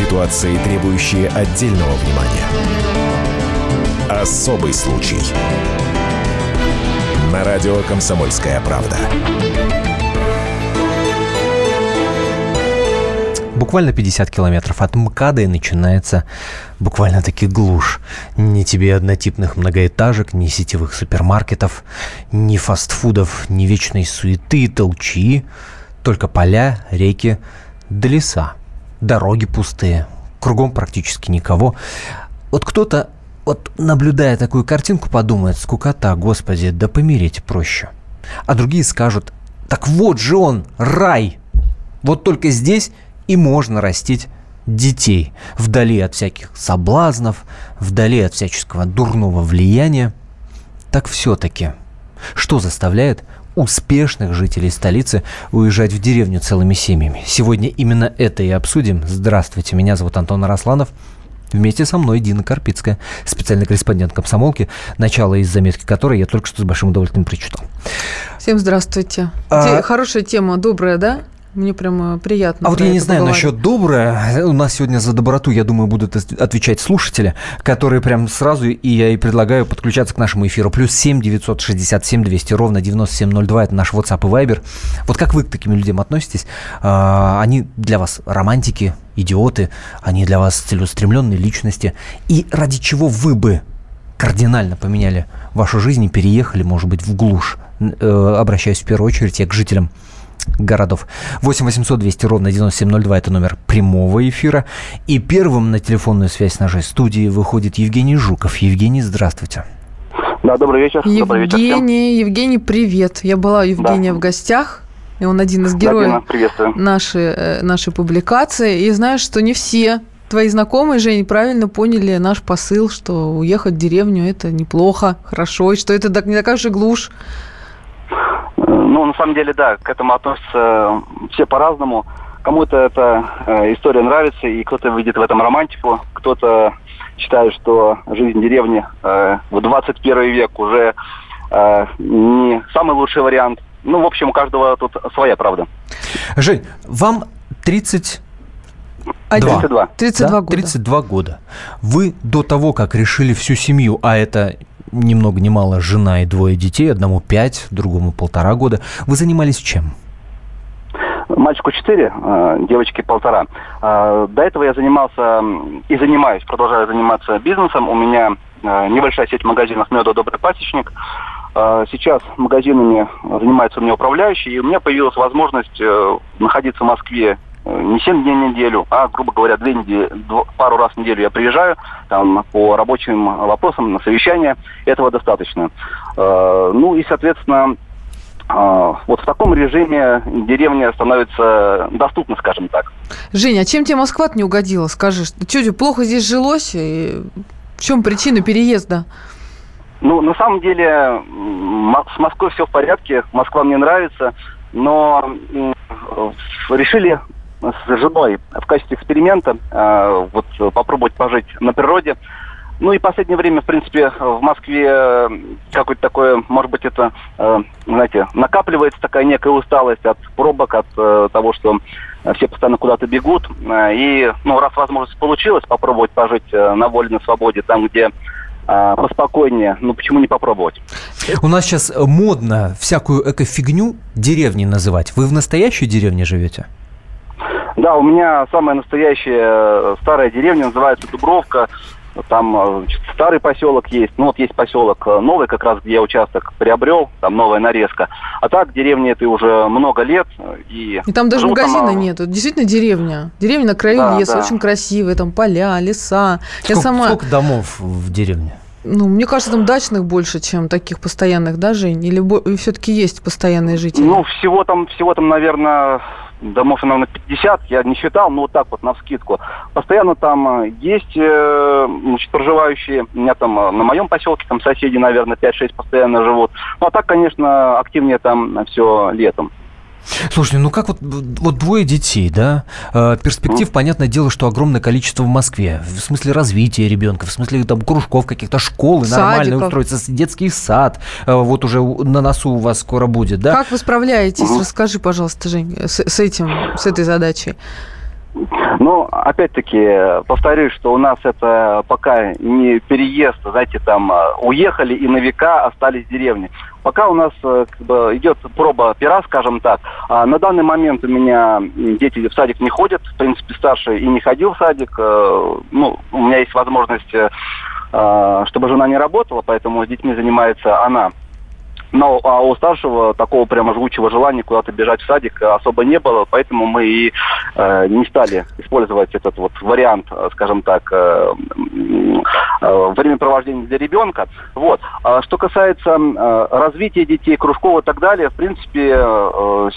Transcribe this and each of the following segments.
Ситуации, требующие отдельного внимания. Особый случай. На радио «Комсомольская правда». Буквально 50 километров от МКАДа и начинается буквально-таки глушь. Ни тебе однотипных многоэтажек, ни сетевых супермаркетов, ни фастфудов, ни вечной суеты и толчи. Только поля, реки да леса. Дороги пустые. Кругом практически никого. Вот кто-то, вот наблюдая такую картинку, подумает, скукота, господи, да помереть проще. А другие скажут, так вот же он, рай. Вот только здесь и можно растить детей вдали от всяких соблазнов, вдали от всяческого дурного влияния. Так все-таки, что заставляет успешных жителей столицы уезжать в деревню целыми семьями? Сегодня именно это и обсудим. Здравствуйте, меня зовут Антон Арасланов. Вместе со мной Дина Карпицкая, специальный корреспондент комсомолки, начало из заметки которой я только что с большим удовольствием прочитал. Всем здравствуйте. А... Хорошая тема, добрая, да? Мне прямо приятно. А вот я не знаю поговорить. насчет доброе. У нас сегодня за доброту, я думаю, будут отвечать слушатели, которые прям сразу, и я и предлагаю подключаться к нашему эфиру. Плюс 7 967 200 ровно 9702, это наш WhatsApp и Viber. Вот как вы к таким людям относитесь? А, они для вас романтики, идиоты, они для вас целеустремленные личности. И ради чего вы бы кардинально поменяли вашу жизнь и переехали, может быть, в глушь? Э, обращаюсь в первую очередь я к жителям городов. 8 800 200 ровно 9702 – это номер прямого эфира. И первым на телефонную связь нашей студии выходит Евгений Жуков. Евгений, здравствуйте. Да, добрый вечер. Евгений, добрый вечер Евгений, привет. Я была у Евгения да. в гостях. И он один из героев да, нашей, э, нашей публикации. И знаешь, что не все твои знакомые, Жень, правильно поняли наш посыл, что уехать в деревню – это неплохо, хорошо, и что это не такая же глушь, ну, на самом деле, да, к этому относятся все по-разному. Кому-то эта э, история нравится, и кто-то видит в этом романтику, кто-то считает, что жизнь деревни э, в 21 век уже э, не самый лучший вариант. Ну, в общем, у каждого тут своя правда. Жень, вам 30 32. 32 да? года. 32 года. Вы до того, как решили всю семью, а это ни много ни мало жена и двое детей, одному пять, другому полтора года. Вы занимались чем? Мальчику 4, а, девочке полтора. А, до этого я занимался и занимаюсь, продолжаю заниматься бизнесом. У меня а, небольшая сеть магазинов меда «Добрый пасечник». Сейчас магазинами занимается у меня управляющий, и у меня появилась возможность э, находиться в Москве не 7 дней в неделю, а, грубо говоря, две недели, пару раз в неделю я приезжаю там, по рабочим вопросам, на совещание. Этого достаточно. Э, ну и, соответственно, э, вот в таком режиме деревня становится доступна, скажем так. Женя, а чем тебе Москва не угодила? Скажи, что тебе плохо здесь жилось? И в чем причина переезда? Ну, на самом деле, с Москвой все в порядке, Москва мне нравится, но решили с женой в качестве эксперимента э, вот попробовать пожить на природе. Ну и последнее время, в принципе, в Москве э, какое-то такое, может быть, это, э, знаете, накапливается такая некая усталость от пробок, от э, того, что все постоянно куда-то бегут. И, ну, раз возможность получилась попробовать пожить на воле, на свободе, там, где поспокойнее, ну почему не попробовать? У нас сейчас модно всякую эко-фигню деревней называть. Вы в настоящей деревне живете? Да, у меня самая настоящая э, старая деревня, называется Дубровка. Там э, значит, старый поселок есть, ну вот есть поселок э, новый, как раз где я участок приобрел, там новая нарезка. А так деревня это уже много лет. И, и там даже магазина там... нет, это действительно деревня. Деревня на краю да, леса, да. очень красивая, там поля, леса. Сколько, я сама... сколько домов в деревне? Ну, мне кажется, там дачных больше, чем таких постоянных, да, Жень? Или все-таки есть постоянные жители? Ну, всего там, всего там, наверное, домов, наверное, 50, я не считал, но вот так вот, на вскидку. Постоянно там э, есть э, значит, проживающие, у меня там э, на моем поселке там соседи, наверное, 5-6 постоянно живут. Ну, а так, конечно, активнее там все летом. Слушайте, ну как вот, вот двое детей, да? Э, перспектив, mm. понятное дело, что огромное количество в Москве. В смысле развития ребенка, в смысле там кружков каких-то, школы нормальные устроиться, детский сад. Э, вот уже на носу у вас скоро будет, да? Как вы справляетесь? Mm. Расскажи, пожалуйста, Жень, с, с этим, с этой задачей. Ну, опять-таки, повторюсь, что у нас это пока не переезд, знаете, там, а, уехали и на века остались в деревне. Пока у нас э, как бы, идет проба пера, скажем так. А на данный момент у меня дети в садик не ходят, в принципе, старший и не ходил в садик. Э, ну, у меня есть возможность, э, чтобы жена не работала, поэтому с детьми занимается она. Но а у старшего такого прямо жгучего желания куда-то бежать в садик особо не было, поэтому мы и э, не стали использовать этот вот вариант, э, скажем так, э, э, времяпровождения для ребенка. Вот. А что касается э, развития детей, кружков и так далее, в принципе, э,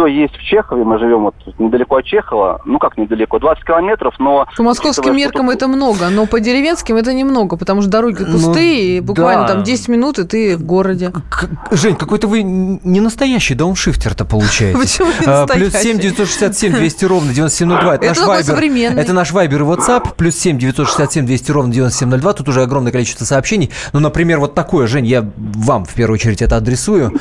все есть в Чехове. Мы живем вот недалеко от Чехова. Ну как недалеко, 20 километров, но... По московским меркам тут... это много, но по деревенским это немного, потому что дороги ну пустые, ну, и буквально да. там 10 минут, и ты в городе. Жень, какой-то вы не настоящий дауншифтер-то получаете. Почему не настоящий? Плюс 7 967 200 ровно 9702. Это, это наш вайбер. Современный. Это наш вайбер и WhatsApp. Плюс 7 967 200 ровно 9702. Тут уже огромное количество сообщений. Ну, например, вот такое, Жень, я вам в первую очередь это адресую.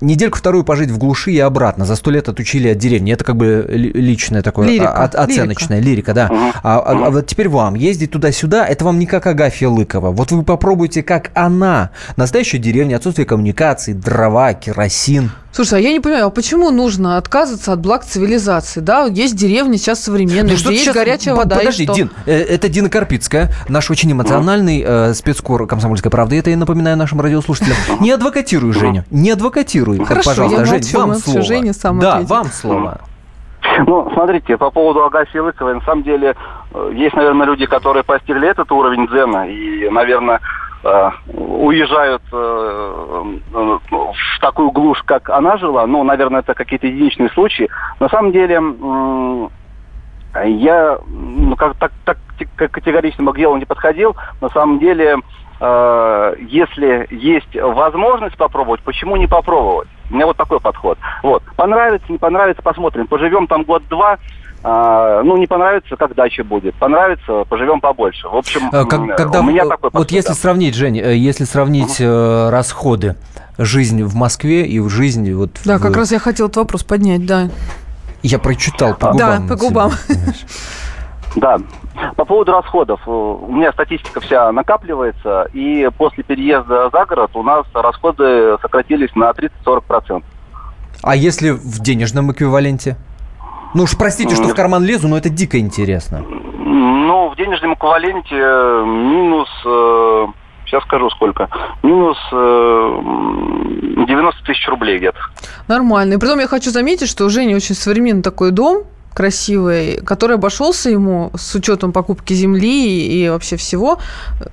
Недельку вторую пожить в глуши и обратно. За сто лет отучили от деревни. Это как бы личное такое, лирика, о, оценочное, лирика, лирика да. А, а, а вот теперь вам. Ездить туда-сюда, это вам не как Агафья Лыкова. Вот вы попробуйте, как она. Настоящая деревня, отсутствие коммуникаций, дрова, керосин. Слушай, а я не понимаю, а почему нужно отказываться от благ цивилизации? Да, есть деревни сейчас современные, ну, где есть сейчас... горячая вода. Подожди, что? Дин, э, это Дина Карпицкая, наш очень эмоциональный э, спецкор «Комсомольской правды». Это я напоминаю нашим радиослушателям. Не адвокатируй, Женю, не адвокатируй, Хорошо, пожалуйста. Я Жень, вам слово. Женя сам да, ответит. вам слово. Ну, смотрите, по поводу Агафьи Лыковой, на самом деле, э, есть, наверное, люди, которые постигли этот уровень дзена, и, наверное, уезжают э, э, в такую глушь, как она жила. Ну, наверное, это какие-то единичные случаи. На самом деле, я ну, как, так, так категорично к делу не подходил. На самом деле, если есть возможность попробовать, почему не попробовать? У меня вот такой подход. Вот. Понравится, не понравится, посмотрим. Поживем там год-два, а, ну, не понравится, как дача будет. Понравится, поживем побольше. В общем, а, как, когда, у меня такой подход. Вот если сравнить, Жень, э, если сравнить uh расходы, жизнь в Москве и в жизни вот... Да, в... как раз я хотел этот вопрос поднять, да. Я прочитал по губам. Да, по губам. Да. По поводу расходов. Э, у меня статистика вся накапливается, и после переезда за город у нас расходы сократились на 30-40%. А если в денежном эквиваленте? Ну уж простите, что в карман лезу, но это дико интересно. Ну, в денежном эквиваленте э, минус, э, сейчас скажу сколько, минус э, 90 тысяч рублей где-то. Нормально. И потом я хочу заметить, что у Жени очень современный такой дом, красивый, который обошелся ему с учетом покупки земли и вообще всего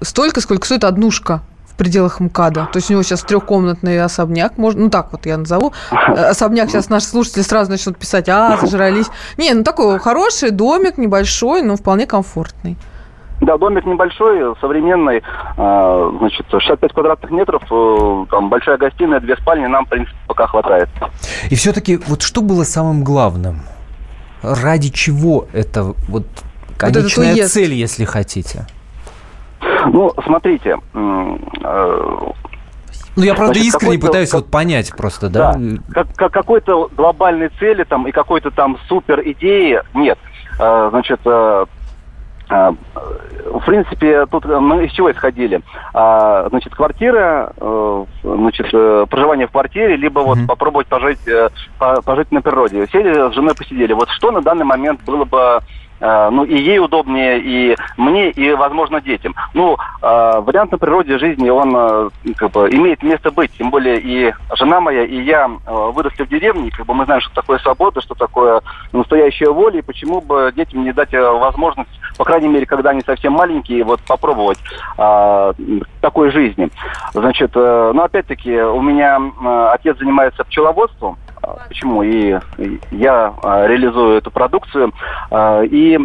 столько, сколько стоит однушка в пределах МКАДа. То есть у него сейчас трехкомнатный особняк, можно, ну так вот я назову. Э, особняк сейчас наши слушатели сразу начнут писать, а, зажрались. Не, ну такой хороший домик, небольшой, но вполне комфортный. Да, домик небольшой, современный, а, значит, 65 квадратных метров, э, там большая гостиная, две спальни, нам, в принципе, пока хватает. И все-таки, вот что было самым главным? Ради чего это вот конечная вот цель, если хотите? Ну, смотрите. Э, ну, я, правда, Значит, искренне пытаюсь как, вот понять просто, да? да как, как, какой-то глобальной цели там и какой-то там супер идеи нет. А, значит, а, в принципе, тут мы из чего исходили? А, значит, квартира, значит, проживание в квартире, либо вот mm-hmm. попробовать пожить, пожить на природе. Сели с женой посидели. Вот что на данный момент было бы Э, ну, и ей удобнее, и мне, и, возможно, детям. Ну, э, вариант на природе жизни, он э, как бы имеет место быть. Тем более и жена моя, и я выросли в деревне, как бы мы знаем, что такое свобода, что такое настоящая воля, и почему бы детям не дать возможность, по крайней мере, когда они совсем маленькие, вот попробовать э, такой жизни. Значит, э, ну, опять-таки, у меня э, отец занимается пчеловодством, почему и я а, реализую эту продукцию. А, и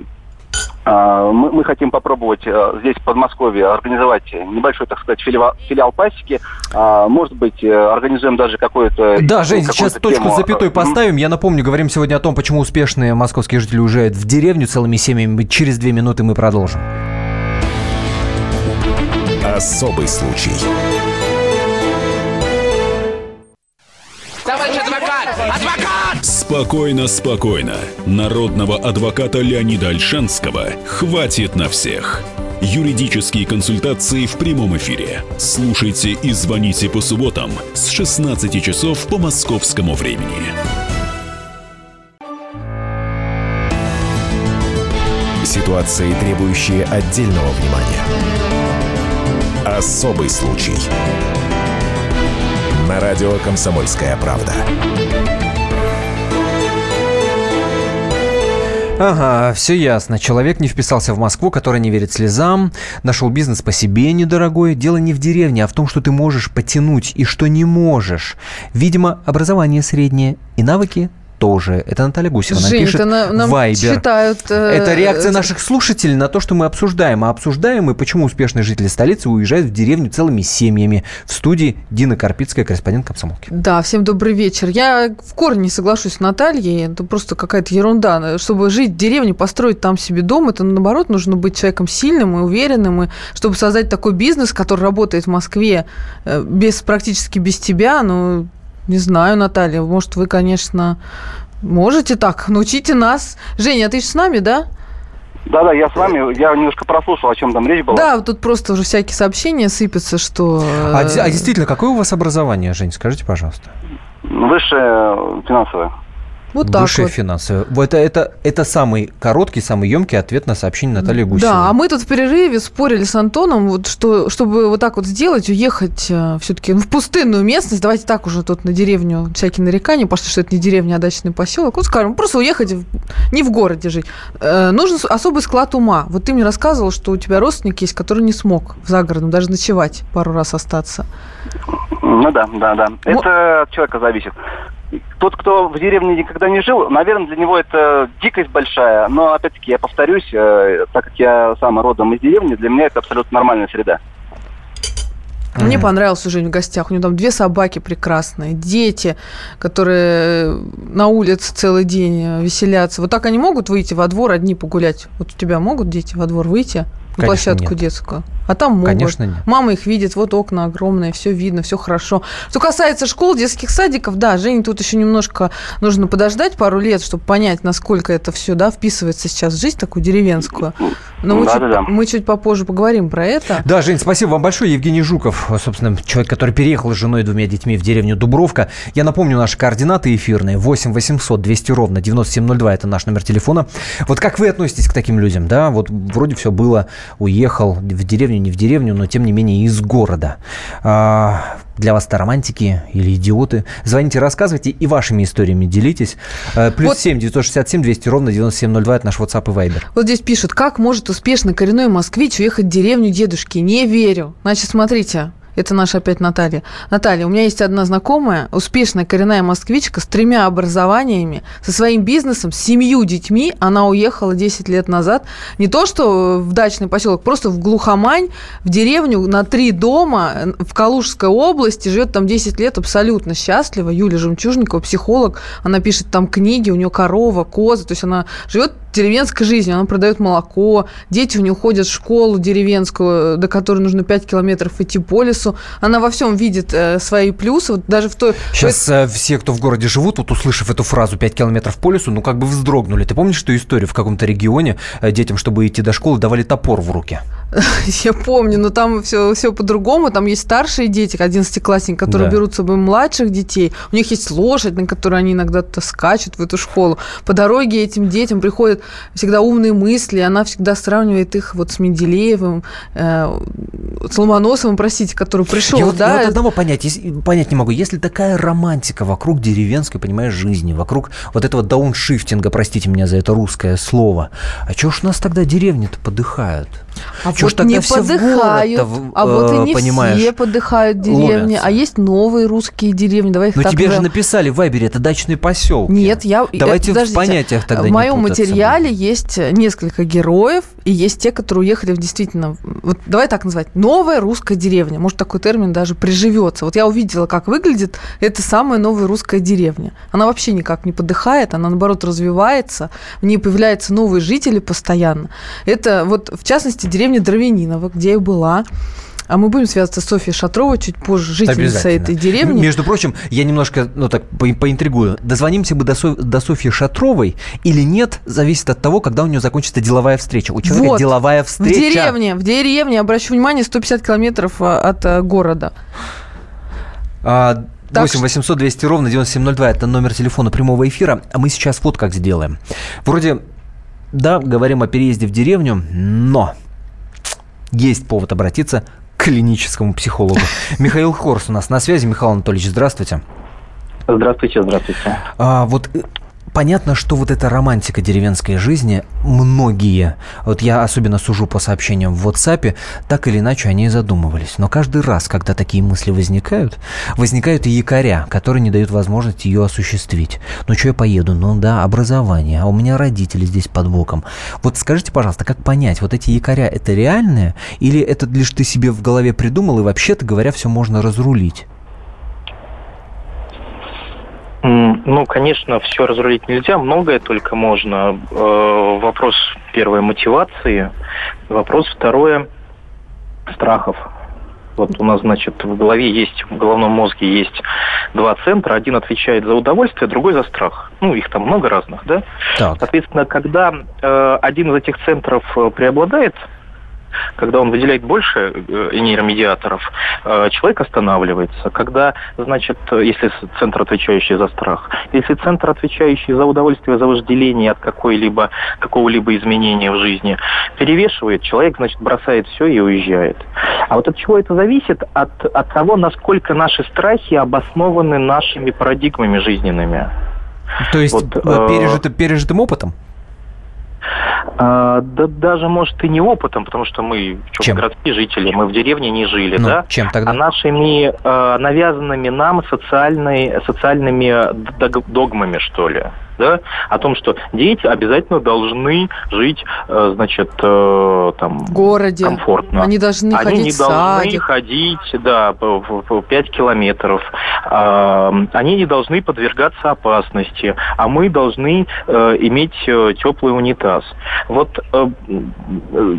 а, мы, мы хотим попробовать здесь, в Подмосковье, организовать небольшой, так сказать, филиал, филиал пасеки. Может быть, организуем даже какое-то... Да, Жень, сейчас тему. точку с запятой поставим. Я напомню, говорим сегодня о том, почему успешные московские жители уезжают в деревню целыми семьями. Через две минуты мы продолжим. Особый случай. Адвокат! Спокойно, спокойно. Народного адвоката Леонида Альшанского хватит на всех. Юридические консультации в прямом эфире. Слушайте и звоните по субботам с 16 часов по московскому времени. Ситуации, требующие отдельного внимания. Особый случай. На радио «Комсомольская правда». Ага, все ясно. Человек не вписался в Москву, который не верит слезам, нашел бизнес по себе недорогой. Дело не в деревне, а в том, что ты можешь потянуть и что не можешь. Видимо, образование среднее и навыки тоже. Это Наталья Гусева Жень, пишет это нам Вайбер. читают... Э, это реакция наших слушателей на то, что мы обсуждаем. А обсуждаем мы, почему успешные жители столицы уезжают в деревню целыми семьями. В студии Дина Карпицкая, корреспондент комсомолки. Да, всем добрый вечер. Я в корне не соглашусь с Натальей. Это просто какая-то ерунда. Чтобы жить в деревне, построить там себе дом, это наоборот нужно быть человеком сильным и уверенным. И чтобы создать такой бизнес, который работает в Москве э, без, практически без тебя, ну, не знаю, Наталья, может, вы, конечно, можете так, научите нас. Женя, а ты с нами, да? Да-да, я с вами. Я немножко прослушал, о чем там речь была. Да, тут просто уже всякие сообщения сыпятся, что... А, а действительно, какое у вас образование, Жень, скажите, пожалуйста? Высшее финансовое. Вот так Высшие вот. финансы. Это, это, это самый короткий, самый емкий ответ на сообщение Натальи Гусевой. Да, а мы тут в перерыве спорили с Антоном, вот, что, чтобы вот так вот сделать, уехать э, все-таки ну, в пустынную местность, давайте так уже тут на деревню всякие нарекания, потому что это не деревня, а дачный поселок, вот скажем, просто уехать в, не в городе жить. Э, нужен особый склад ума. Вот ты мне рассказывал, что у тебя родственник есть, который не смог в загородном даже ночевать пару раз остаться. Ну да, да, да. Это от человека зависит тот, кто в деревне никогда не жил, наверное, для него это дикость большая. Но, опять-таки, я повторюсь, э, так как я сам родом из деревни, для меня это абсолютно нормальная среда. Мне mm-hmm. понравился Жень в гостях. У него там две собаки прекрасные, дети, которые на улице целый день веселятся. Вот так они могут выйти во двор одни погулять? Вот у тебя могут дети во двор выйти? на площадку нет. детскую. А там могут. Конечно, нет. Мама их видит, вот окна огромные, все видно, все хорошо. Что касается школ, детских садиков, да, Жене тут еще немножко нужно подождать пару лет, чтобы понять, насколько это все, да, вписывается сейчас в жизнь такую деревенскую. Но мы, да, чуть, да, да. мы чуть попозже поговорим про это. Да, Жень, спасибо вам большое. Евгений Жуков, собственно, человек, который переехал с женой и двумя детьми в деревню Дубровка. Я напомню, наши координаты эфирные. 8 800 200 ровно 9702. Это наш номер телефона. Вот как вы относитесь к таким людям, да? Вот вроде все было, уехал в деревню, не в деревню, но тем не менее из города. А, для вас это романтики или идиоты? Звоните, рассказывайте и вашими историями делитесь. А, плюс вот. 7 967 200 ровно 9702 это наш WhatsApp и Viber. Вот здесь пишут, как может успешно коренной москвич уехать в деревню дедушки? Не верю. Значит, смотрите, это наша опять Наталья. Наталья, у меня есть одна знакомая, успешная коренная москвичка с тремя образованиями, со своим бизнесом, с семью детьми. Она уехала 10 лет назад. Не то, что в дачный поселок, просто в глухомань, в деревню на три дома в Калужской области. Живет там 10 лет абсолютно счастлива. Юлия Жемчужникова, психолог. Она пишет там книги, у нее корова, козы. То есть она живет деревенской жизнью. Она продает молоко, дети у нее ходят в школу деревенскую, до которой нужно 5 километров идти по лесу. Она во всем видит э, свои плюсы. Вот даже в той... Сейчас э, все, кто в городе живут, вот услышав эту фразу 5 километров по лесу, ну как бы вздрогнули. Ты помнишь эту историю в каком-то регионе э, детям, чтобы идти до школы, давали топор в руки? Я помню, но там все, все по-другому. Там есть старшие дети, 11-классники, которые да. берут с собой младших детей. У них есть лошадь, на которой они иногда скачут в эту школу. По дороге этим детям приходят всегда умные мысли. Она всегда сравнивает их вот с Менделеевым, э, с Ломоносовым, простите, который пришел. Я вот, да? я вот одного понять, если, понять не могу. Если такая романтика вокруг деревенской, понимаешь, жизни, вокруг вот этого дауншифтинга, простите меня за это русское слово, а чего ж у нас тогда деревни-то подыхают? А Чего вот не подыхают, а вот и э, не понимаешь, все подыхают в деревне, ломятся. а есть новые русские деревни. Давай их Но так тебе же написали в Вайбере, это дачный поселок. Нет, я... Давайте в понятиях тогда В моем материале есть несколько героев, и есть те, которые уехали в действительно... Вот давай так назвать. Новая русская деревня. Может, такой термин даже приживется. Вот я увидела, как выглядит эта самая новая русская деревня. Она вообще никак не подыхает, она, наоборот, развивается. В ней появляются новые жители постоянно. Это вот, в частности, деревня Дровяниново, где я была. А мы будем связываться с Софьей Шатровой чуть позже, жительница этой деревни. Между прочим, я немножко, ну так, по поинтригую. Дозвонимся бы до, Со до Софьи Шатровой или нет, зависит от того, когда у нее закончится деловая встреча. У человека вот, деловая встреча. В деревне, в деревне, обращу внимание, 150 километров а, от а, города. А, 8 800 200 ровно 9702 – это номер телефона прямого эфира. А мы сейчас вот как сделаем. Вроде, да, говорим о переезде в деревню, но есть повод обратиться клиническому психологу. Михаил Хорс у нас на связи. Михаил Анатольевич, здравствуйте. Здравствуйте, здравствуйте. А, вот э, понятно, что вот эта романтика деревенской жизни, многие, вот я особенно сужу по сообщениям в WhatsApp, так или иначе они задумывались. Но каждый раз, когда такие мысли возникают, возникают и якоря, которые не дают возможности ее осуществить. Ну что я поеду? Ну да, образование, а у меня родители здесь под боком. Вот скажите, пожалуйста, как понять, вот эти якоря это реальные или это лишь ты себе в голове придумал и вообще-то говоря все можно разрулить? Ну, конечно, все разрулить нельзя, многое только можно. Э, вопрос первой мотивации, вопрос второе страхов. Вот у нас, значит, в голове есть, в головном мозге есть два центра. Один отвечает за удовольствие, другой за страх. Ну, их там много разных, да? Так. Соответственно, когда э, один из этих центров э, преобладает, когда он выделяет больше э, нейромедиаторов, э, человек останавливается. Когда, значит, если центр, отвечающий за страх, если центр, отвечающий за удовольствие, за вожделение от какой-либо, какого-либо изменения в жизни, перевешивает, человек, значит, бросает все и уезжает. А вот от чего это зависит? От, от того, насколько наши страхи обоснованы нашими парадигмами жизненными. То есть вот, э, пережитым, пережитым опытом? А, да даже, может, и не опытом, потому что мы чем? городские жители, мы в деревне не жили, ну, да? Чем тогда? А нашими э, навязанными нам социальной, социальными догмами, что ли да, о том, что дети обязательно должны жить, э, значит, э, там, в городе. комфортно. Они должны Они ходить не в должны садик. ходить, да, в 5 километров. А, они не должны подвергаться опасности, а мы должны э, иметь теплый унитаз. Вот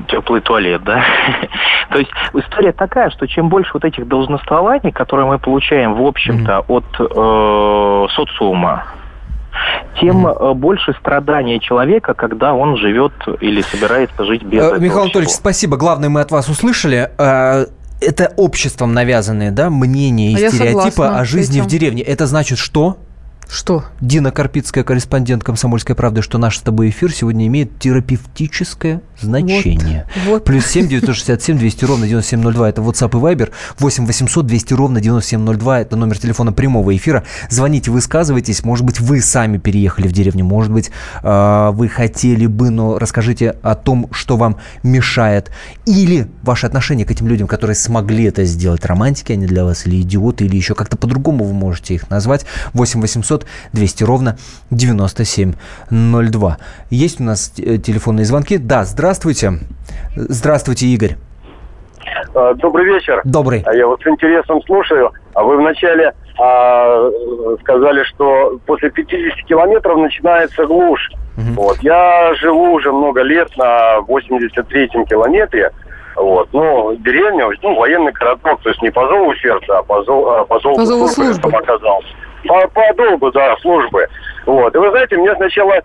теплый туалет, да. То есть история такая, что чем больше вот этих должноствований, которые мы получаем, в общем-то, от социума, тем mm-hmm. больше страдания человека, когда он живет или собирается жить без Михаил этого Анатольевич, всего. спасибо. Главное, мы от вас услышали э, это обществом навязанные да, мнения и а стереотипы о жизни в деревне. Это значит что? Что? Дина Карпицкая, корреспондент «Комсомольской правды», что наш с тобой эфир сегодня имеет терапевтическое значение. Вот, вот. Плюс семь девятьсот шестьдесят семь двести ровно девяносто семь ноль два это WhatsApp и Viber. восемь восемьсот двести ровно девяносто семь ноль два это номер телефона прямого эфира. Звоните, высказывайтесь. Может быть, вы сами переехали в деревню. Может быть, а, вы хотели бы, но расскажите о том, что вам мешает. Или ваше отношение к этим людям, которые смогли это сделать. Романтики они для вас или идиоты, или еще как-то по-другому вы можете их назвать. восемь восемьсот 800 200 ровно 9702. Есть у нас э, телефонные звонки? Да, здравствуйте. Здравствуйте, Игорь. А, добрый вечер. Добрый. А я вот с интересом слушаю. А вы вначале а, сказали, что после 50 километров начинается глушь. Угу. Вот. Я живу уже много лет на 83-м километре. Вот. Ну, деревня, ну, военный городок, то есть не по зову сердца, а по, зову, а по зову, по зову службы, службы. оказался по, по долгу, да, службы. Вот. И вы знаете, мне сначала э,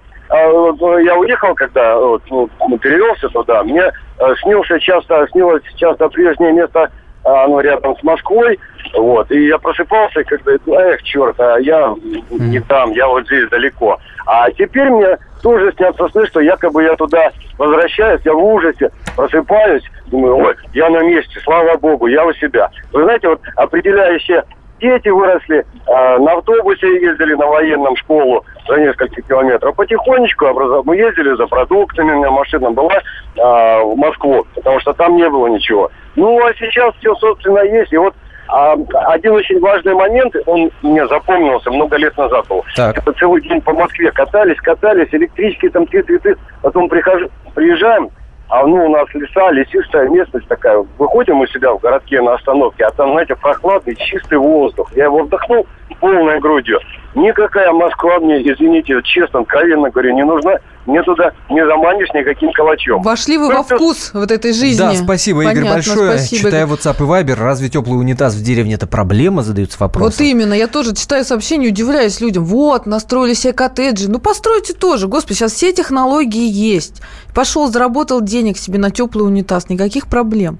я уехал, когда вот, ну, перевелся туда, мне э, снился часто, снилось часто прежнее место, э, оно рядом с Москвой, вот, и я просыпался, когда, эх, черт, а я не там, я вот здесь далеко. А теперь мне тоже снятся сны, что якобы я туда возвращаюсь, я в ужасе, просыпаюсь, думаю, ой, я на месте, слава богу, я у себя. Вы знаете, вот определяющее дети выросли, э, на автобусе ездили на военном школу за несколько километров. Потихонечку образов... мы ездили за продуктами, у меня машина была э, в Москву, потому что там не было ничего. Ну, а сейчас все, собственно, есть. И вот а, один очень важный момент, он мне запомнился много лет назад был. Так. Это целый день по Москве катались, катались, электрички там, цветы, потом прихожу, приезжаем, а ну, у нас леса, лесистая местность такая. Выходим у себя в городке на остановке, а там, знаете, прохладный, чистый воздух. Я его вдохнул полной грудью. Никакая Москва мне, извините, честно, откровенно говорю, не нужна. Мне туда не заманишь никаким калачом. Вошли вы Просто... во вкус вот этой жизни. Да, спасибо, Понятно, Игорь, большое. Спасибо. Читаю WhatsApp и Viber. Разве теплый унитаз в деревне это проблема? Задаются вопросы. Вот именно. Я тоже читаю сообщения, удивляюсь людям. Вот, настроили себе коттеджи. Ну, постройте тоже. Господи, сейчас все технологии есть. Пошел, заработал денег себе на теплый унитаз. Никаких проблем.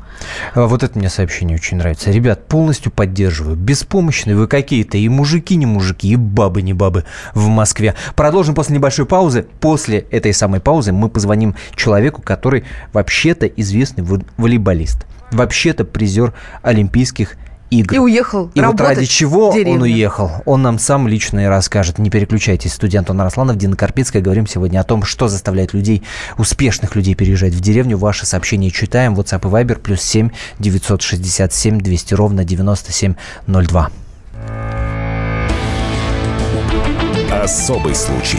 А вот это мне сообщение очень нравится. Ребят, полностью поддерживаю. Беспомощные вы какие-то. И мужики не мужики, и бабы не бабы в Москве. Продолжим после небольшой паузы. После этой самой паузы мы позвоним человеку, который вообще-то известный волейболист. Вообще-то призер Олимпийских игр. И уехал И вот ради чего он уехал, он нам сам лично и расскажет. Не переключайтесь. Студент Анна Росланов, Дина Карпицкая. Говорим сегодня о том, что заставляет людей, успешных людей переезжать в деревню. Ваши сообщения читаем. WhatsApp и Viber плюс 7 967 200 ровно 9702. Особый случай.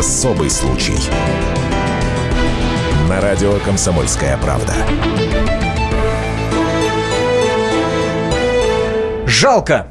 Особый случай. На радио «Комсомольская правда». Жалко,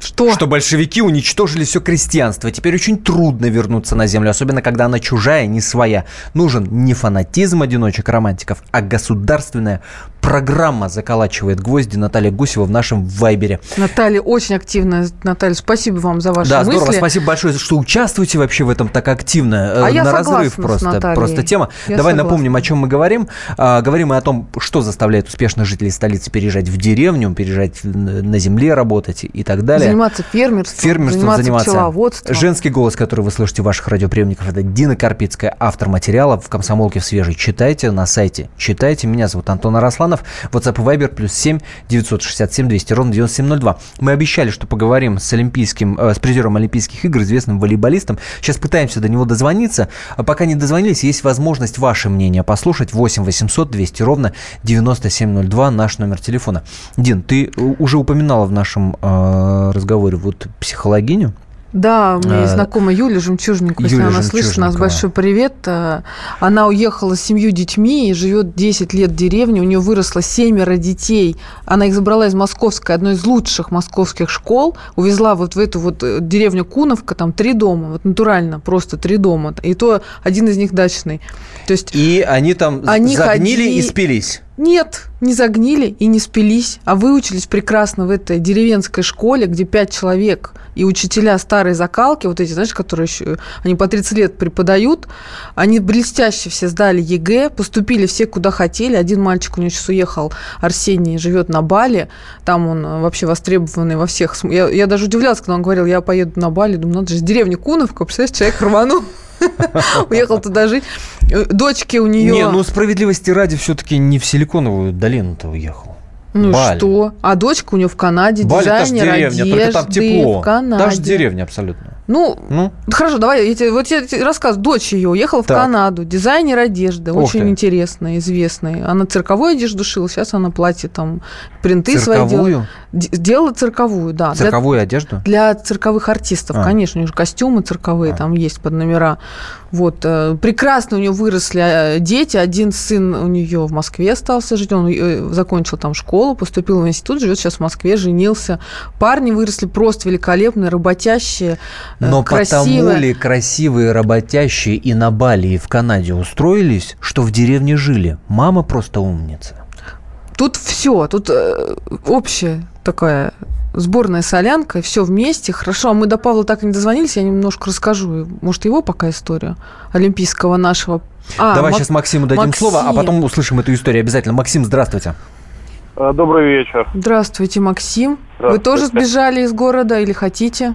что? Что большевики уничтожили все крестьянство. Теперь очень трудно вернуться на землю, особенно когда она чужая, не своя. Нужен не фанатизм одиночек-романтиков, а государственная программа заколачивает гвозди Наталья Гусева в нашем вайбере. Наталья очень активная. Наталья, спасибо вам за ваши да, мысли. Да, здорово. Спасибо большое, что участвуете вообще в этом так активно. А э, я на разрыв просто, просто тема. Я Давай согласна. напомним, о чем мы говорим. А, говорим мы о том, что заставляет успешных жителей столицы переезжать в деревню, переезжать на земле работать и так далее. Заниматься фермерством, фермерством заниматься, заниматься. пчеловодством. Женский голос, который вы слышите в ваших радиоприемниках, это Дина Карпицкая, автор материала в «Комсомолке в свежей». Читайте на сайте. Читайте. Меня зовут Антон Арасланов. WhatsApp и Viber плюс 7 967 200 ровно 9702. Мы обещали, что поговорим с олимпийским, э, с призером Олимпийских игр, известным волейболистом. Сейчас пытаемся до него дозвониться. А пока не дозвонились, есть возможность ваше мнение послушать. 8 800 200 ровно 9702 наш номер телефона. Дин, ты уже упоминала в нашем э, разговоре вот психологиню. Да, у меня есть а, знакомая Юля Жемчужникова, если она слышит нас, большой привет. Э, она уехала с семью детьми и живет 10 лет в деревне, у нее выросло семеро детей. Она их забрала из московской, одной из лучших московских школ, увезла вот в эту вот э, деревню Куновка, там три дома, вот натурально, просто три дома. И то один из них дачный. То есть и они там они загнили ходили... и спились. Нет, не загнили и не спились, а выучились прекрасно в этой деревенской школе, где пять человек и учителя старой закалки, вот эти, знаешь, которые еще, они по 30 лет преподают, они блестяще все сдали ЕГЭ, поступили все куда хотели. Один мальчик у него сейчас уехал, Арсений, живет на Бали, там он вообще востребованный во всех... Я, я даже удивлялась, когда он говорил, я поеду на Бали, думаю, надо же, деревня Куновка, представляешь, человек рванул. Уехал туда жить. Дочки у нее... Не, ну справедливости ради все-таки не в Силиконовую долину-то уехал. Ну Бали. что? А дочка у нее в Канаде, Бали, дизайнер деревня, одежды. Только там тепло. В Канаде. Даже деревня абсолютно. Ну, ну, хорошо, давай, я тебе, вот я тебе рассказываю. Дочь ее уехала так. в Канаду, дизайнер одежды, Ух очень ты. интересная, известная. Она цирковую одежду шила, сейчас она платье там, принты цирковую? свои делала. Делала цирковую, да. Цирковую для, одежду? Для цирковых артистов, а. конечно, у нее же костюмы цирковые а. там есть под номера. Вот, э, прекрасно у нее выросли э, дети. Один сын у нее в Москве остался жить, он э, закончил там школу, поступил в институт, живет сейчас в Москве, женился. Парни выросли просто великолепные, работящие, но красивые. потому ли красивые, работящие и на Бали, и в Канаде устроились, что в деревне жили? Мама просто умница. Тут все, тут общая такая сборная солянка, все вместе. Хорошо, а мы до Павла так и не дозвонились, я немножко расскажу, может, его пока историю олимпийского нашего. А, Давай Мак... сейчас Максиму дадим Максим. слово, а потом услышим эту историю обязательно. Максим, здравствуйте. Э, добрый вечер. Здравствуйте, Максим. Здравствуйте. Вы тоже сбежали из города или хотите?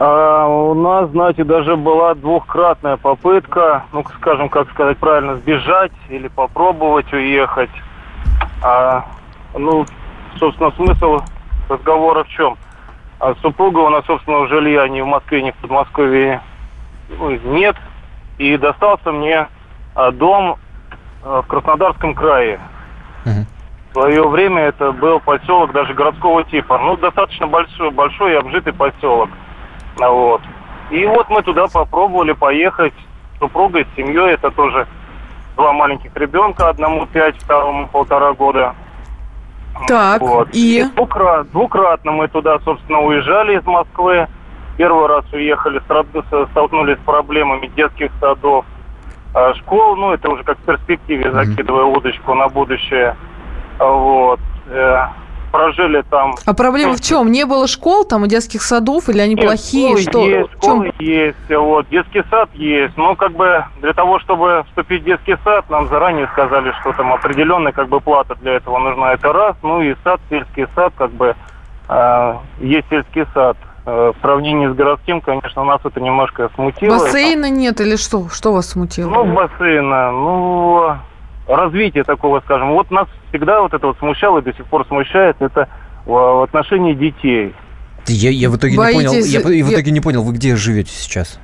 А у нас, знаете, даже была двухкратная попытка, ну, скажем, как сказать правильно, сбежать или попробовать уехать. А, ну, собственно, смысл разговора в чем? А супруга у нас, собственно, жилья ни в Москве, ни в Подмосковье нет. И достался мне а, дом а, в Краснодарском крае. Uh-huh. В свое время это был поселок даже городского типа. Ну, достаточно большой, большой и обжитый поселок. Вот. И вот мы туда попробовали поехать с супругой, с семьей. Это тоже два маленьких ребенка, одному пять, второму полтора года. Так, вот. и? и двукратно, двукратно мы туда, собственно, уезжали из Москвы. Первый раз уехали, столкнулись с проблемами детских садов, а, школ. Ну, это уже как в перспективе, закидывая удочку на будущее. Вот. Прожили там. А проблема ну, в чем? Не было школ там и детских садов, или они Нет, плохие? Школы что? есть, школы есть, вот, детский сад есть. Но как бы для того, чтобы вступить в детский сад, нам заранее сказали, что там определенная как бы плата для этого нужна. Это раз. Ну и сад, сельский сад, как бы э, есть сельский сад. Э, в сравнении с городским, конечно, нас это немножко смутило. Бассейна нет или что? Что вас смутило? Ну, бассейна, ну, развития такого, скажем. Вот нас всегда вот это вот смущало и до сих пор смущает, это в отношении детей. Я, я в итоге Боитесь... не понял. Я, я в итоге не понял, вы где живете сейчас?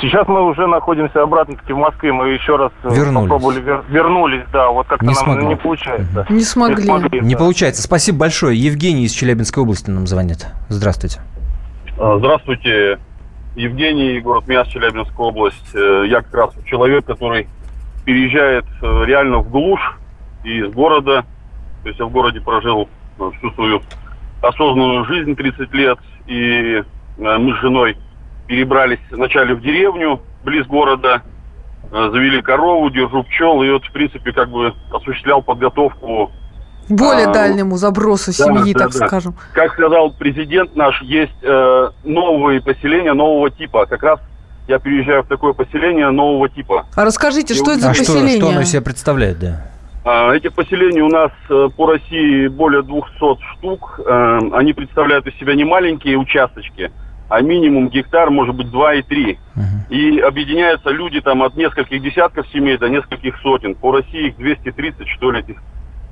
Сейчас мы уже находимся обратно-таки в Москве. Мы еще раз э, вернулись. попробовали вер... вернулись, да. Вот как-то не нам смогло. не получается. Не смогли. Не, смогли, не да. получается. Спасибо большое. Евгений из Челябинской области нам звонит. Здравствуйте. А, здравствуйте. Евгений, город Миас, Челябинская область. Э, я как раз человек, который переезжает э, реально в глушь из города. То есть я в городе прожил э, всю свою осознанную жизнь 30 лет. И э, мы с женой перебрались вначале в деревню близ города, завели корову, держу пчел. И вот, в принципе, как бы осуществлял подготовку более а, дальнему забросу да, семьи, да, так да. скажем. Как сказал президент наш, есть э, новые поселения нового типа. Как раз я переезжаю в такое поселение нового типа. А расскажите, и что это за а поселение? Что, что оно из себя представляет, да? А, эти поселения у нас э, по России более 200 штук. Э, они представляют из себя не маленькие участочки, а минимум гектар, может быть, 2 и 3. Uh-huh. И объединяются люди там от нескольких десятков семей до нескольких сотен. По России их 230, что ли, этих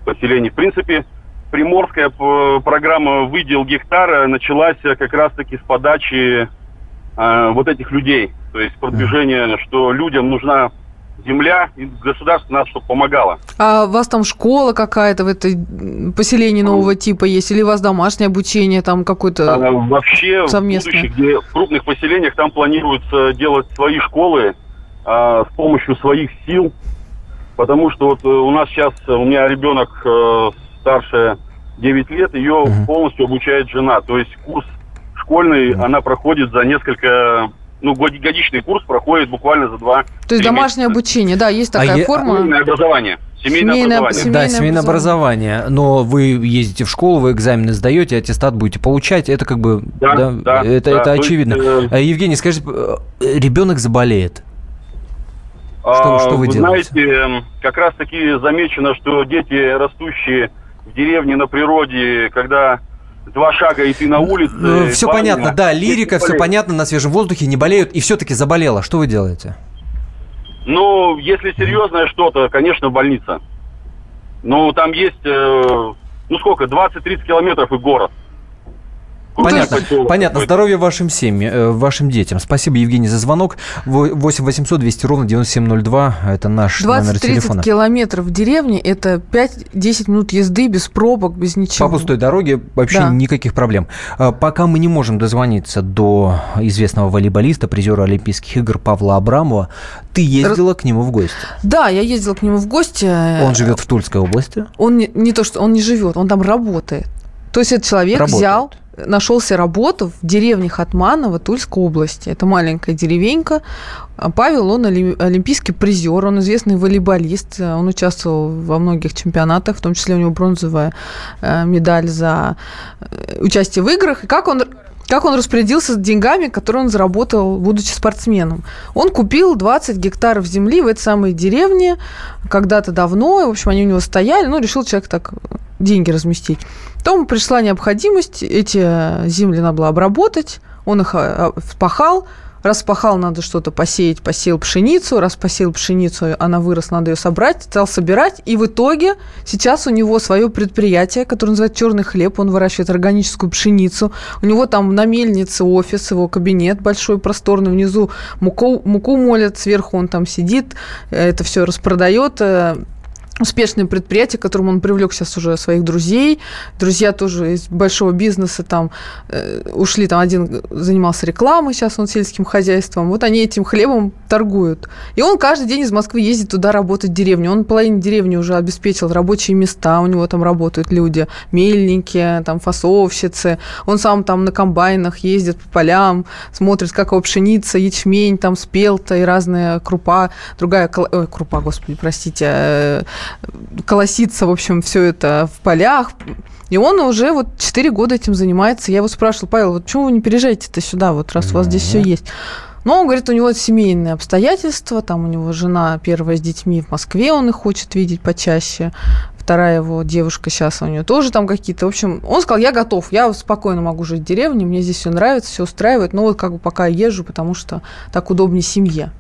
поселений. В принципе, приморская э, программа «Выдел гектара» началась как раз-таки с подачи э, вот этих людей. То есть продвижение, что людям нужна земля, и государство нас чтобы помогало. А у вас там школа какая-то в этой поселении нового типа есть? Или у вас домашнее обучение там какое-то а, Вообще совместное? в будущих, где в крупных поселениях там планируется делать свои школы а, с помощью своих сил. Потому что вот э, у нас сейчас, у меня ребенок э, старше 9 лет, ее uh-huh. полностью обучает жена. То есть курс школьный, uh-huh. она проходит за несколько ну, годичный курс проходит буквально за два То есть домашнее месяца. обучение, да, есть такая а форма? Семейное образование. Семейное, семейное образование. Семейное да, семейное образование. образование. Но вы ездите в школу, вы экзамены сдаете, аттестат будете получать. Это как бы, да, да, да это, да, это очевидно. Есть, э... Евгений, скажите, э, ребенок заболеет. Что, а, что вы, вы делаете? знаете, эм, как раз таки замечено, что дети, растущие в деревне на природе, когда два шага и ты на улице. Ну, все понятно, да, лирика, все понятно, на свежем воздухе не болеют, и все-таки заболела. Что вы делаете? Ну, если серьезное что-то, конечно, больница. Ну, там есть, э, ну сколько, 20-30 километров и город. Понятно, понятно. Здоровья вашим семьям, э, вашим детям. Спасибо, Евгений, за звонок. 8 800 200 ровно 9702. Это наш номер телефона. 20-30 километров в деревне – это 5-10 минут езды без пробок, без ничего. По пустой дороге вообще да. никаких проблем. А, пока мы не можем дозвониться до известного волейболиста, призера Олимпийских игр Павла Абрамова, ты ездила Раз... к нему в гости? Да, я ездила к нему в гости. Он живет в Тульской области? Он не, не то, что он не живет, он там работает. То есть этот человек работает. взял нашелся работу в деревне Хатманово Тульской области. Это маленькая деревенька. Павел, он олимпийский призер, он известный волейболист, он участвовал во многих чемпионатах, в том числе у него бронзовая э, медаль за э, участие в играх. И как он как он распорядился с деньгами, которые он заработал, будучи спортсменом. Он купил 20 гектаров земли в этой самой деревне когда-то давно. В общем, они у него стояли. Ну, решил человек так деньги разместить. Потом пришла необходимость, эти земли надо было обработать, он их а, а, впахал, распахал, надо что-то посеять, посеял пшеницу, раз посеял пшеницу, она вырос, надо ее собрать, стал собирать, и в итоге сейчас у него свое предприятие, которое называется «Черный хлеб», он выращивает органическую пшеницу, у него там на мельнице офис, его кабинет большой, просторный, внизу муку, муку молят, сверху он там сидит, это все распродает, э, успешное предприятие, к которому он привлек сейчас уже своих друзей. Друзья тоже из большого бизнеса там э, ушли, там один занимался рекламой, сейчас он сельским хозяйством. Вот они этим хлебом торгуют. И он каждый день из Москвы ездит туда работать в деревню. Он половине деревни уже обеспечил рабочие места, у него там работают люди, мельники, там фасовщицы. Он сам там на комбайнах ездит по полям, смотрит, как его пшеница, ячмень там спелта и разная крупа, другая, ой, крупа, господи, простите, э, колосится, в общем, все это в полях. И он уже вот 4 года этим занимается. Я его спрашивала, Павел, вот почему вы не переезжаете-то сюда, вот раз у вас здесь все есть? Но он говорит, у него семейные обстоятельства, там у него жена первая с детьми в Москве, он их хочет видеть почаще. Вторая его девушка сейчас у нее тоже там какие-то. В общем, он сказал, я готов, я спокойно могу жить в деревне, мне здесь все нравится, все устраивает, но вот как бы пока езжу, потому что так удобнее семье.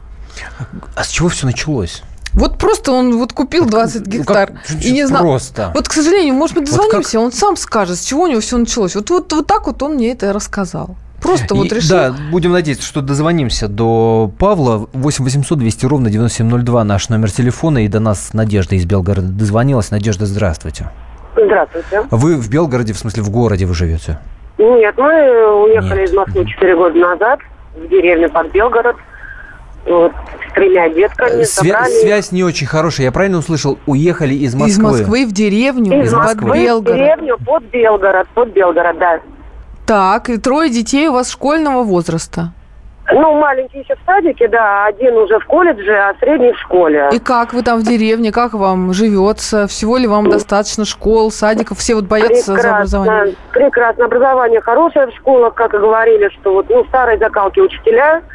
А с чего все началось? Вот просто он вот купил 20 ну, гектар. Ну, и не знал. Просто. Вот, к сожалению, может быть, дозвонимся, вот как... он сам скажет, с чего у него все началось. Вот, вот, вот так вот он мне это рассказал. Просто вот решил. Да, будем надеяться, что дозвонимся до Павла. 8 800 200 ровно 9702 наш номер телефона. И до нас Надежда из Белгорода дозвонилась. Надежда, здравствуйте. Здравствуйте. Вы в Белгороде, в смысле в городе вы живете? Нет, мы уехали Нет. из Москвы 4 года назад в деревню под Белгород вот, с тремя детками. Свя- собрали... Связь не очень хорошая. Я правильно услышал? Уехали из Москвы? Из Москвы в деревню, из, из Москвы под Белгород. в деревню под Белгород, под Белгород, да. Так, и трое детей у вас школьного возраста? Ну, маленький еще в садике, да, один уже в колледже, а средний в школе. И как вы там в деревне, как вам живется? Всего ли вам достаточно школ, садиков? Все вот боятся прекрасно, за образование. Прекрасно. Образование хорошее в школах, как и говорили, что вот, ну, старые закалки учителя –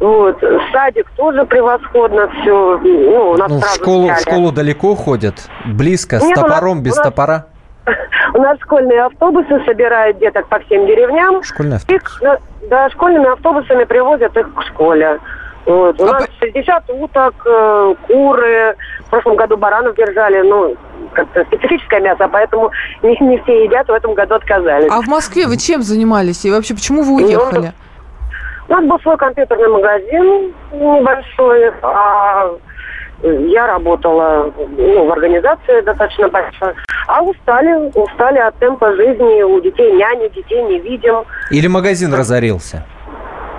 вот. Садик тоже превосходно все. Ну, у нас ну, в, школу, в школу далеко ходят? Близко? Нет, с топором, нас, без нас, топора? У нас школьные автобусы собирают деток по всем деревням. Школьные автобусы? И, да, школьными автобусами привозят их к школе. Вот. У а нас по... 60 уток, э, куры. В прошлом году баранов держали. Ну, как-то специфическое мясо, поэтому не, не все едят, в этом году отказались. А в Москве вы чем занимались? И вообще, почему вы ну, уехали? Ну, у нас был свой компьютерный магазин небольшой, а я работала ну, в организации достаточно большой. А устали, устали от темпа жизни, у детей няни, детей не видим. Или магазин разорился?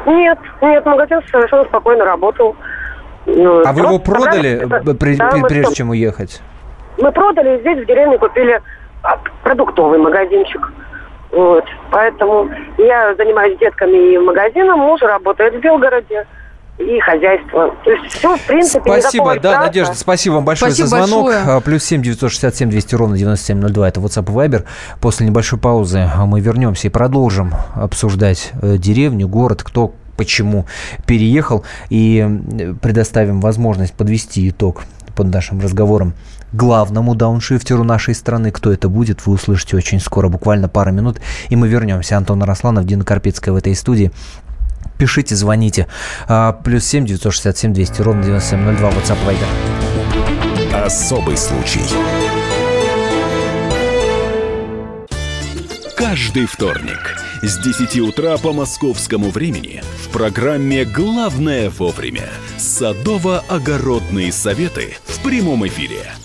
Нет, нет, магазин совершенно спокойно работал. Ну, а вы его продали, при, да, прежде чем уехать? Мы продали, здесь в деревне купили а, продуктовый магазинчик. Вот. Поэтому я занимаюсь детками и магазином, муж работает в Белгороде и хозяйство. То есть все, в принципе, Спасибо, да, Надежда, спасибо вам большое спасибо за звонок. Большое. А, плюс семь девятьсот шестьдесят семь двести ровно девяносто семь ноль два. Это WhatsApp и Viber. После небольшой паузы мы вернемся и продолжим обсуждать э, деревню, город, кто почему переехал и предоставим возможность подвести итог под нашим разговором главному дауншифтеру нашей страны. Кто это будет, вы услышите очень скоро, буквально пара минут, и мы вернемся. Антон Росланов, Дина Карпицкая в этой студии. Пишите, звоните. А, плюс семь девятьсот шестьдесят семь двести ровно девяносто семь ноль два WhatsApp Viber. Особый случай. Каждый вторник с 10 утра по московскому времени в программе «Главное вовремя» садово-огородные советы в прямом эфире –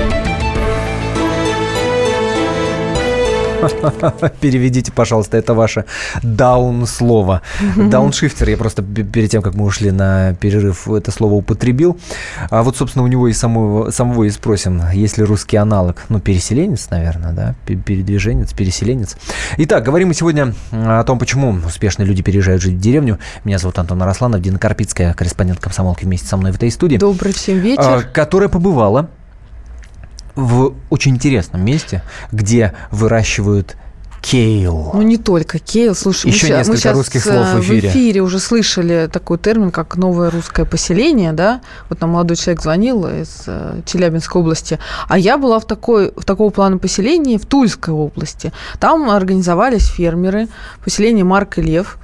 Переведите, пожалуйста, это ваше даун-слово. Дауншифтер, я просто перед тем, как мы ушли на перерыв, это слово употребил. А вот, собственно, у него и самого, самого и спросим, есть ли русский аналог. Ну, переселенец, наверное, да? Передвиженец, переселенец. Итак, говорим мы сегодня о том, почему успешные люди переезжают жить в деревню. Меня зовут Антон Арасланов, Дина Карпицкая, корреспондент комсомолки вместе со мной в этой студии. Добрый всем вечер. А, которая побывала в очень интересном месте, где выращивают Кейл. Ну, не только кейл. Слушай, Еще мы, несколько мы сейчас русских слов в эфире. в эфире уже слышали такой термин, как новое русское поселение, да? Вот нам молодой человек звонил из э, Челябинской области. А я была в, такой, в такого плана поселения в Тульской области. Там организовались фермеры, поселение Марк и Лев.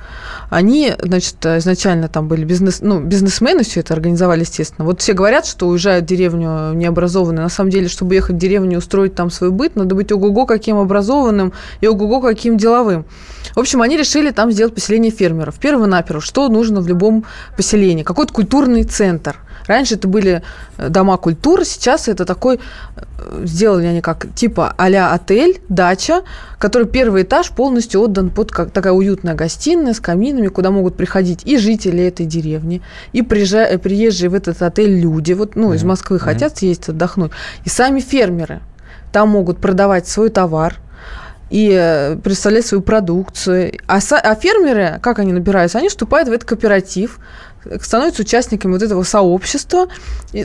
Они, значит, изначально там были бизнес, ну, бизнесмены, все это организовали, естественно. Вот все говорят, что уезжают в деревню необразованные. На самом деле, чтобы ехать в деревню и устроить там свой быт, надо быть ого-го каким образованным и ого-го каким деловым. В общем, они решили там сделать поселение фермеров. Перво-наперво, что нужно в любом поселении? Какой-то культурный центр – Раньше это были э, дома культуры, сейчас это такой, э, сделали они как типа а отель, дача, который первый этаж полностью отдан под как, такая уютная гостиная с каминами, куда могут приходить и жители этой деревни, и приезжие, приезжие в этот отель люди, вот, ну, из Москвы mm-hmm. хотят съездить, отдохнуть, и сами фермеры там могут продавать свой товар, и э, представлять свою продукцию. А, а фермеры, как они набираются? Они вступают в этот кооператив, становятся участниками вот этого сообщества,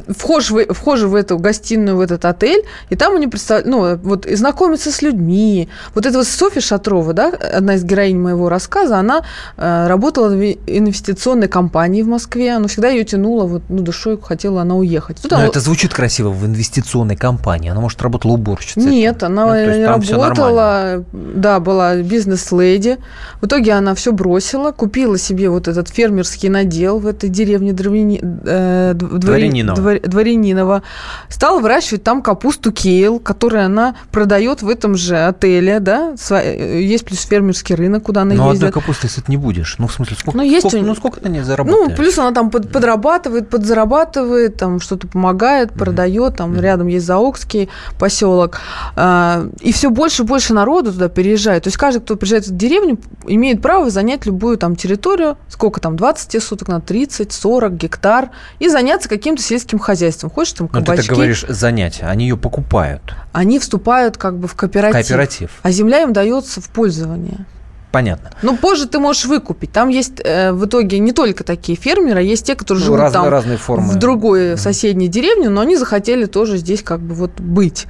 вхожи в, вхожи в эту гостиную, в этот отель, и там они представляют, ну, вот, и знакомятся с людьми. Вот эта вот Софья Шатрова, да, одна из героинь моего рассказа, она э, работала в инвестиционной компании в Москве, но всегда ее тянуло, вот, ну, душой хотела она уехать. Тут но она... это звучит красиво, в инвестиционной компании. Она, может, работала уборщицей? Нет, она ну, работала, да, была бизнес-леди. В итоге она все бросила, купила себе вот этот фермерский надел в этой деревне Дворяни, э, Дворянинова. Двор, Дворянинова, стала выращивать там капусту кейл, которую она продает в этом же отеле, да, э, есть плюс фермерский рынок, куда она Но ездит. Но одной капусты, если не будешь, ну, в смысле, сколько, ну, есть сколько, ну, сколько ты не заработаешь? Ну, плюс она там под, подрабатывает, подзарабатывает, там что-то помогает, продает, там mm-hmm. рядом есть Заокский поселок, а, и все больше и больше народу туда переезжает. То есть каждый, кто приезжает в деревню, имеет право занять любую там территорию, сколько там, 20 суток на 30-40 гектар и заняться каким-то сельским хозяйством. Хочешь там кабачки? Но ты говоришь занять, они ее покупают. Они вступают как бы в кооператив. Кооператив. А земля им дается в пользование. Понятно. Но позже ты можешь выкупить. Там есть э, в итоге не только такие фермеры, а есть те, которые ну, живут разные, там разные формы. в другой соседней деревне, но они захотели тоже здесь как бы вот быть.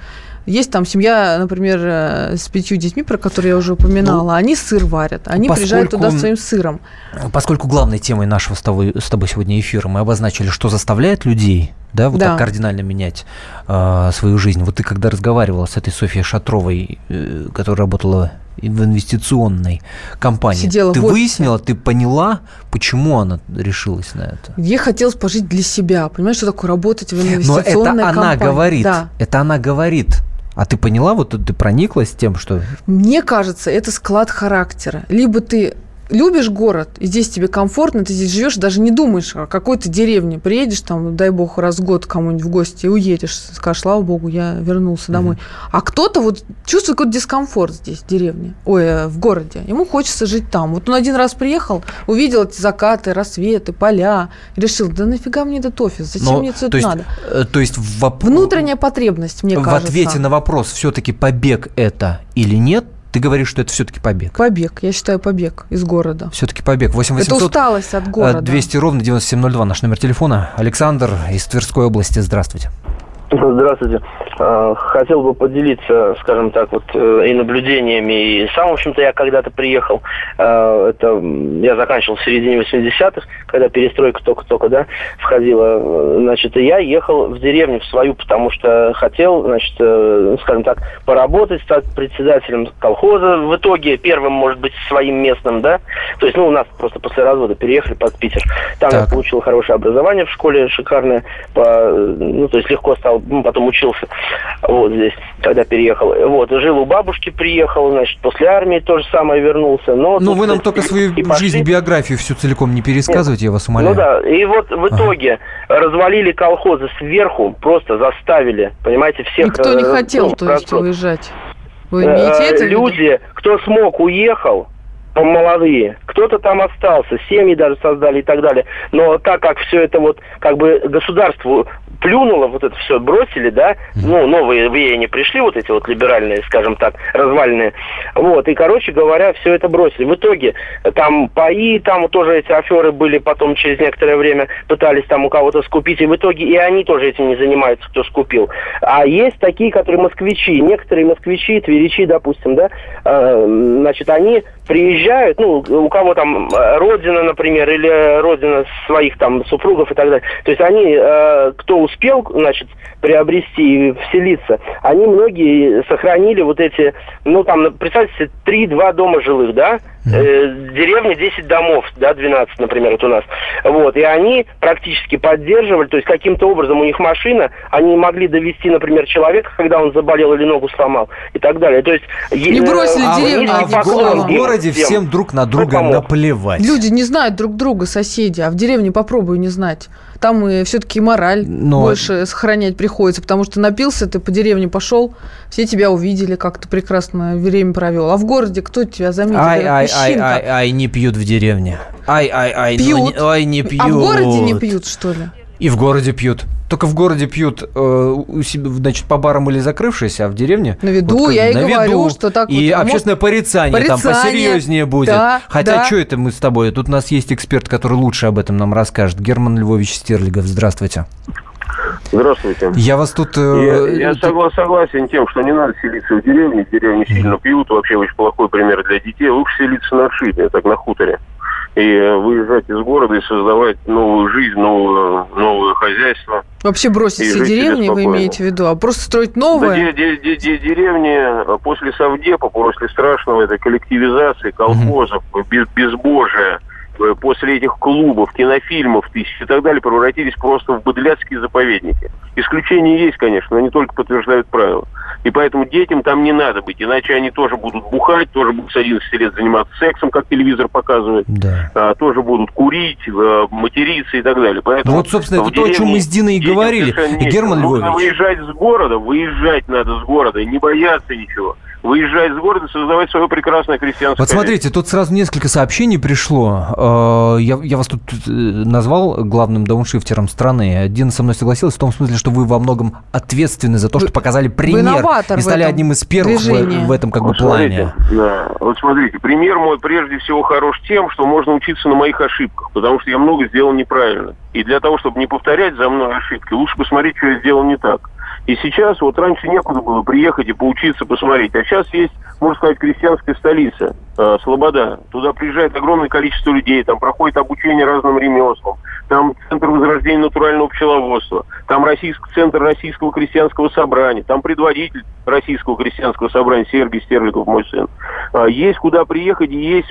Есть там семья, например, э, с пятью детьми, про которые я уже упоминала. Ну, они сыр варят. Они поскольку, приезжают туда своим сыром. Поскольку главной темой нашего с тобой, с тобой сегодня эфира мы обозначили, что заставляет людей да, вот да. так кардинально менять э, свою жизнь. Вот ты когда разговаривала с этой Софьей Шатровой, э, которая работала в инвестиционной компании, Сидела ты выяснила, ты поняла, почему она решилась на это? Ей хотелось пожить для себя. Понимаешь, что такое работать в инвестиционной компании? Но это она говорит. Да. Это она говорит. А ты поняла, вот ты прониклась тем, что... Мне кажется, это склад характера. Либо ты любишь город, и здесь тебе комфортно, ты здесь живешь, даже не думаешь о какой-то деревне. Приедешь там, дай бог, раз в год кому-нибудь в гости и уедешь, скажешь, слава богу, я вернулся домой. Mm-hmm. А кто-то вот чувствует какой-то дискомфорт здесь, в деревне, ой, э, в городе. Ему хочется жить там. Вот он один раз приехал, увидел эти закаты, рассветы, поля, решил, да нафига мне этот офис, зачем Но, мне это есть, надо? Э, то есть в... Внутренняя потребность, мне в кажется. В ответе на вопрос, все-таки побег это или нет, ты говоришь, что это все-таки побег. Побег. Я считаю побег из города. Все-таки побег. 8 800, это усталость от города. 200 ровно 9702 наш номер телефона. Александр из Тверской области. Здравствуйте. Здравствуйте. А, хотел бы поделиться, скажем так, вот э, и наблюдениями. И сам, в общем-то, я когда-то приехал. А, это я заканчивал в середине 80-х, когда перестройка только-только, да, входила. Значит, и я ехал в деревню в свою, потому что хотел, значит, э, скажем так, поработать, стать председателем колхоза. В итоге первым, может быть, своим местным, да. То есть, ну, у нас просто после развода переехали под Питер. Там так. я получил хорошее образование в школе, шикарное. По, ну, то есть легко стал ну, потом учился вот здесь, когда переехал. Вот, жил у бабушки, приехал, значит, после армии то же самое вернулся. Но ну, вы нам только свою жизнь, биографию всю целиком не пересказывайте, я вас умоляю. Ну да, и вот в итоге ага. развалили колхозы сверху, просто заставили, понимаете, всех... Никто не э, хотел, ну, то есть, уезжать. Вы имеете это люди, кто смог, уехал, молодые. Кто-то там остался, семьи даже создали и так далее. Но так как все это вот как бы государству плюнуло, вот это все бросили, да, ну, новые веяния пришли, вот эти вот либеральные, скажем так, развальные, вот, и, короче говоря, все это бросили. В итоге там паи, там тоже эти аферы были, потом через некоторое время пытались там у кого-то скупить, и в итоге и они тоже этим не занимаются, кто скупил. А есть такие, которые москвичи, некоторые москвичи, тверичи, допустим, да, э, значит, они приезжают, ну, у кого там э, родина, например, или родина своих там супругов и так далее. То есть они, э, кто успел, значит, приобрести и вселиться, они многие сохранили вот эти, ну, там, представьте себе, 3-2 дома жилых, да, э, деревня 10 домов, да, 12, например, вот у нас. Вот, и они практически поддерживали, то есть каким-то образом у них машина, они могли довести, например, человека, когда он заболел или ногу сломал и так далее. То есть... Не бросили а, деревню. А, в, а в городе всем, всем друг на друга ну, наплевать. Люди не знают друг друга, соседи, а в деревне попробуй не знать там и все-таки мораль Но... больше сохранять приходится, потому что напился, ты по деревне пошел, все тебя увидели, как ты прекрасно время провел. А в городе кто тебя заметил? Ай, ай, ай, ай, ай, не пьют в деревне. Ай, ай, ай, пьют. Ну, не, ай, не пьют. А в городе не пьют, что ли? И в городе пьют. Только в городе пьют, э, значит, по барам или закрывшись, а в деревне... На виду, вот, я и на говорю, виду. что так И вот, общественное порицание, порицание там посерьезнее будет. Да, Хотя, да. что это мы с тобой? Тут у нас есть эксперт, который лучше об этом нам расскажет. Герман Львович Стерлигов, здравствуйте. Здравствуйте. Я вас тут... Э, я, я согла- согласен тем, что не надо селиться в деревне. В деревне сильно пьют. Вообще очень плохой пример для детей. Лучше селиться на отшибе, так на хуторе и выезжать из города и создавать новую жизнь, новое, новое хозяйство. Вообще бросить все деревни, вы имеете в виду, а просто строить новое? Да, де, де, де, деревни после Совдепа, после страшного этой коллективизации, колхозов, без, безбожия, э, после этих клубов, кинофильмов тысяч и так далее превратились просто в быдляцкие заповедники. Исключения есть, конечно, но они только подтверждают правила. И поэтому детям там не надо быть, иначе они тоже будут бухать, тоже будут с 11 лет заниматься сексом, как телевизор показывает, да. а, тоже будут курить, а, материться и так далее. Поэтому вот, собственно, это то, о чем мы с Диной и говорили. Герман Львович. Нужно выезжать с города, выезжать надо с города, и не бояться ничего выезжать из города, создавать свое прекрасное крестьянское. Вот смотрите, тут сразу несколько сообщений пришло. Э, я, я вас тут э, назвал главным дауншифтером страны. Один со мной согласился в том смысле, что вы во многом ответственны за то, что показали пример и стали одним из первых в, в этом как бы плане. Да. Вот смотрите, пример мой прежде всего хорош тем, что можно учиться на моих ошибках, потому что я много сделал неправильно. И для того, чтобы не повторять за мной ошибки, лучше посмотреть, что я сделал не так. И сейчас, вот раньше некуда было приехать и поучиться, посмотреть. А сейчас есть, можно сказать, крестьянская столица, э, Слобода. Туда приезжает огромное количество людей, там проходит обучение разным ремеслам. Там Центр возрождения натурального пчеловодства. Там российский, Центр Российского крестьянского собрания. Там предводитель Российского крестьянского собрания Сергей Стерликов, мой сын. Э, есть куда приехать и есть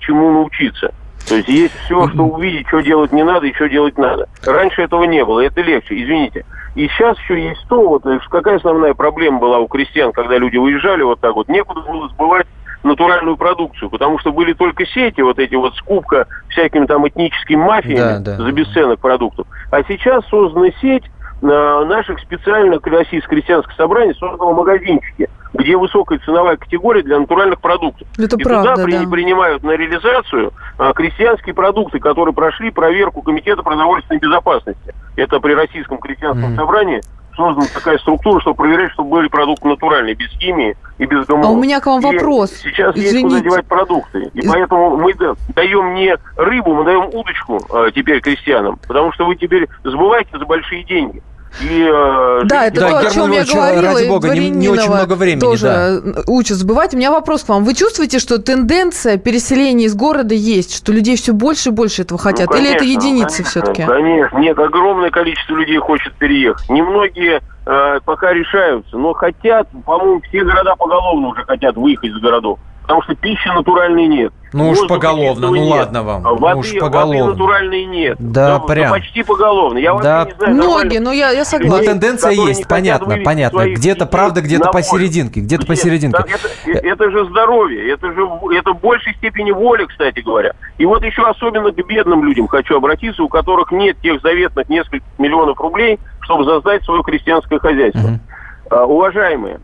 чему научиться. То есть есть все, что увидеть, что делать не надо и что делать надо. Раньше этого не было, это легче, извините. И сейчас еще есть то, вот какая основная проблема была у крестьян, когда люди уезжали вот так вот, некуда было сбывать натуральную продукцию, потому что были только сети, вот эти вот скупка всякими там этническими мафиями да, да. за бесценок продуктов. А сейчас создана сеть э, наших специальных российских крестьянских собраний создала магазинчики, где высокая ценовая категория для натуральных продуктов. Это и правда, туда да. принимают на реализацию а, крестьянские продукты, которые прошли проверку Комитета продовольственной безопасности. Это при Российском крестьянском mm. собрании создана такая структура, чтобы проверять, чтобы были продукты натуральные, без химии и без ГМО. А у меня к вам и вопрос. Сейчас Извините. есть куда девать продукты. И Из... поэтому мы даем не рыбу, мы даем удочку э, теперь крестьянам. Потому что вы теперь сбываете за большие деньги. И, э, да, это да, то, о чем я говорила. Ради бога, не, не очень много времени. Тоже да. учат забывать. У меня вопрос к вам. Вы чувствуете, что тенденция переселения из города есть? Что людей все больше и больше этого хотят? Ну, конечно, Или это единицы все-таки? Конечно. Нет, огромное количество людей хочет переехать. Немногие э, пока решаются, но хотят, по-моему, все города поголовно уже хотят выехать из городов потому что пищи натуральной нет. Ну уж поголовно, ну нет. ладно вам. А воды, ну уж поголовно. Воды натуральной нет. Да, да прям. почти поголовно. Я да. не знаю. Многие, но я, я согласен. Но тенденция есть, понятно, понятно. Где-то правда, где-то посерединке, где-то посерединке. Это, это же здоровье, это же это в большей степени воля, кстати говоря. И вот еще особенно к бедным людям хочу обратиться, у которых нет тех заветных нескольких миллионов рублей, чтобы создать свое крестьянское хозяйство. Угу. уважаемые,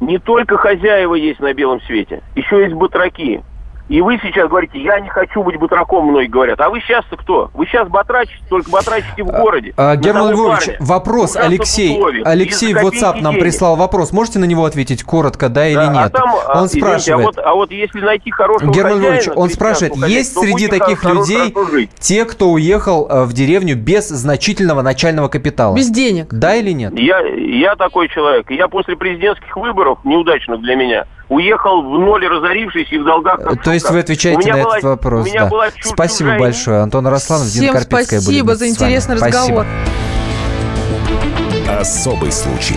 Не только хозяева есть на белом свете, еще есть батраки. И вы сейчас говорите, я не хочу быть батраком, многие говорят. А вы сейчас-то кто? Вы сейчас батрачите, только батрачите в городе. А, Герман Львович, вопрос, Алексей. Алексей в WhatsApp нам прислал вопрос. Можете на него ответить коротко, да, да или нет? А там, он извините, спрашивает. А вот, а вот если найти хорошего Герман Львович, он спрашивает, есть среди таких людей те, кто уехал э, в деревню без значительного начального капитала? Без денег. Да или нет? Я, я такой человек. Я после президентских выборов, неудачных для меня, уехал в ноль разорившись и в долгах. То есть вы отвечаете на была, этот вопрос. да. Была спасибо чужая... большое. Антон Росланов, Всем Дина Карпицкая спасибо за интересный разговор. Спасибо. Особый случай.